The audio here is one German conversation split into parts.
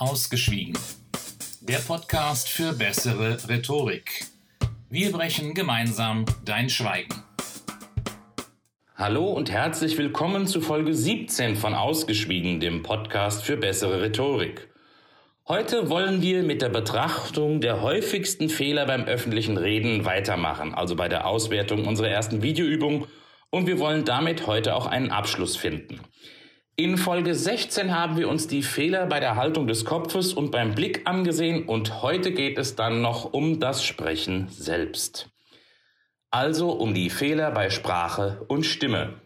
Ausgeschwiegen. Der Podcast für bessere Rhetorik. Wir brechen gemeinsam dein Schweigen. Hallo und herzlich willkommen zu Folge 17 von Ausgeschwiegen, dem Podcast für bessere Rhetorik. Heute wollen wir mit der Betrachtung der häufigsten Fehler beim öffentlichen Reden weitermachen, also bei der Auswertung unserer ersten Videoübung und wir wollen damit heute auch einen Abschluss finden. In Folge 16 haben wir uns die Fehler bei der Haltung des Kopfes und beim Blick angesehen und heute geht es dann noch um das Sprechen selbst. Also um die Fehler bei Sprache und Stimme.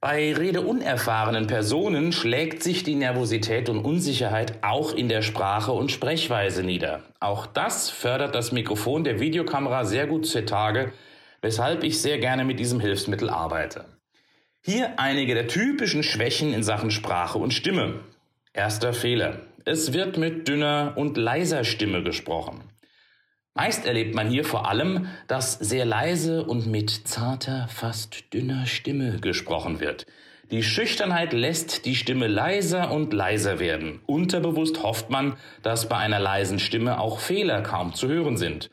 Bei redeunerfahrenen Personen schlägt sich die Nervosität und Unsicherheit auch in der Sprache und Sprechweise nieder. Auch das fördert das Mikrofon der Videokamera sehr gut zutage, weshalb ich sehr gerne mit diesem Hilfsmittel arbeite. Hier einige der typischen Schwächen in Sachen Sprache und Stimme. Erster Fehler. Es wird mit dünner und leiser Stimme gesprochen. Meist erlebt man hier vor allem, dass sehr leise und mit zarter, fast dünner Stimme gesprochen wird. Die Schüchternheit lässt die Stimme leiser und leiser werden. Unterbewusst hofft man, dass bei einer leisen Stimme auch Fehler kaum zu hören sind.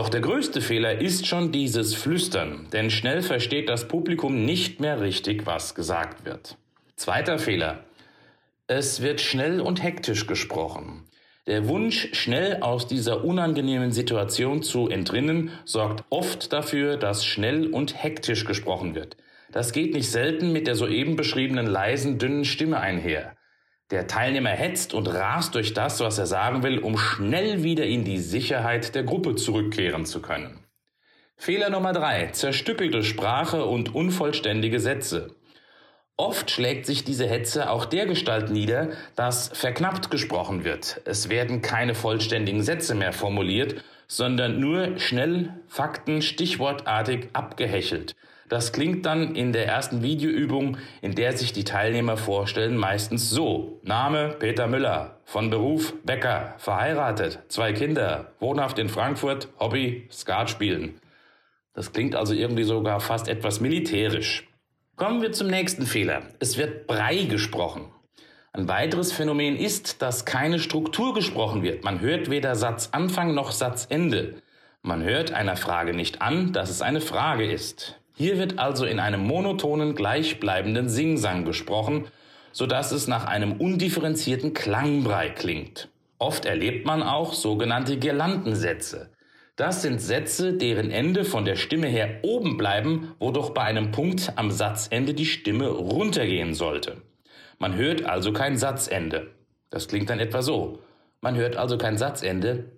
Doch der größte Fehler ist schon dieses Flüstern, denn schnell versteht das Publikum nicht mehr richtig, was gesagt wird. Zweiter Fehler. Es wird schnell und hektisch gesprochen. Der Wunsch, schnell aus dieser unangenehmen Situation zu entrinnen, sorgt oft dafür, dass schnell und hektisch gesprochen wird. Das geht nicht selten mit der soeben beschriebenen leisen, dünnen Stimme einher. Der Teilnehmer hetzt und rast durch das, was er sagen will, um schnell wieder in die Sicherheit der Gruppe zurückkehren zu können. Fehler Nummer drei: Zerstückelte Sprache und unvollständige Sätze. Oft schlägt sich diese Hetze auch dergestalt nieder, dass verknappt gesprochen wird. Es werden keine vollständigen Sätze mehr formuliert, sondern nur schnell, fakten, stichwortartig abgehechelt. Das klingt dann in der ersten Videoübung, in der sich die Teilnehmer vorstellen, meistens so. Name Peter Müller, von Beruf Bäcker, verheiratet, zwei Kinder, wohnhaft in Frankfurt, Hobby Skat spielen. Das klingt also irgendwie sogar fast etwas militärisch. Kommen wir zum nächsten Fehler. Es wird Brei gesprochen. Ein weiteres Phänomen ist, dass keine Struktur gesprochen wird. Man hört weder Satzanfang noch Satzende. Man hört einer Frage nicht an, dass es eine Frage ist. Hier wird also in einem monotonen, gleichbleibenden Singsang gesprochen, so dass es nach einem undifferenzierten Klangbrei klingt. Oft erlebt man auch sogenannte Girlandensätze. Das sind Sätze, deren Ende von der Stimme her oben bleiben, wodurch bei einem Punkt am Satzende die Stimme runtergehen sollte. Man hört also kein Satzende. Das klingt dann etwa so. Man hört also kein Satzende,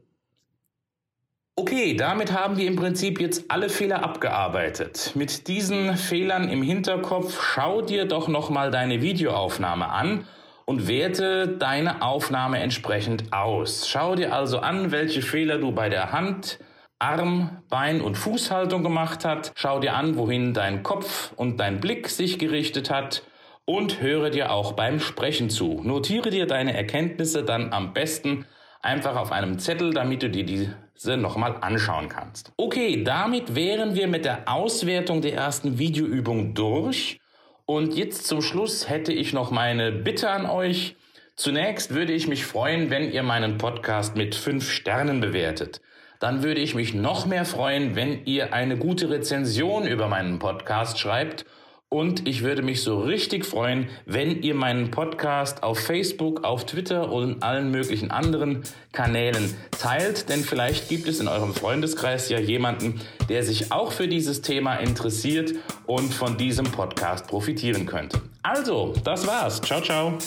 Okay, damit haben wir im Prinzip jetzt alle Fehler abgearbeitet. Mit diesen Fehlern im Hinterkopf schau dir doch nochmal deine Videoaufnahme an und werte deine Aufnahme entsprechend aus. Schau dir also an, welche Fehler du bei der Hand, Arm, Bein und Fußhaltung gemacht hast. Schau dir an, wohin dein Kopf und dein Blick sich gerichtet hat und höre dir auch beim Sprechen zu. Notiere dir deine Erkenntnisse dann am besten einfach auf einem Zettel, damit du dir diese nochmal anschauen kannst. Okay, damit wären wir mit der Auswertung der ersten Videoübung durch. Und jetzt zum Schluss hätte ich noch meine Bitte an euch. Zunächst würde ich mich freuen, wenn ihr meinen Podcast mit fünf Sternen bewertet. Dann würde ich mich noch mehr freuen, wenn ihr eine gute Rezension über meinen Podcast schreibt und ich würde mich so richtig freuen, wenn ihr meinen Podcast auf Facebook, auf Twitter und allen möglichen anderen Kanälen teilt, denn vielleicht gibt es in eurem Freundeskreis ja jemanden, der sich auch für dieses Thema interessiert und von diesem Podcast profitieren könnte. Also, das war's. Ciao, ciao.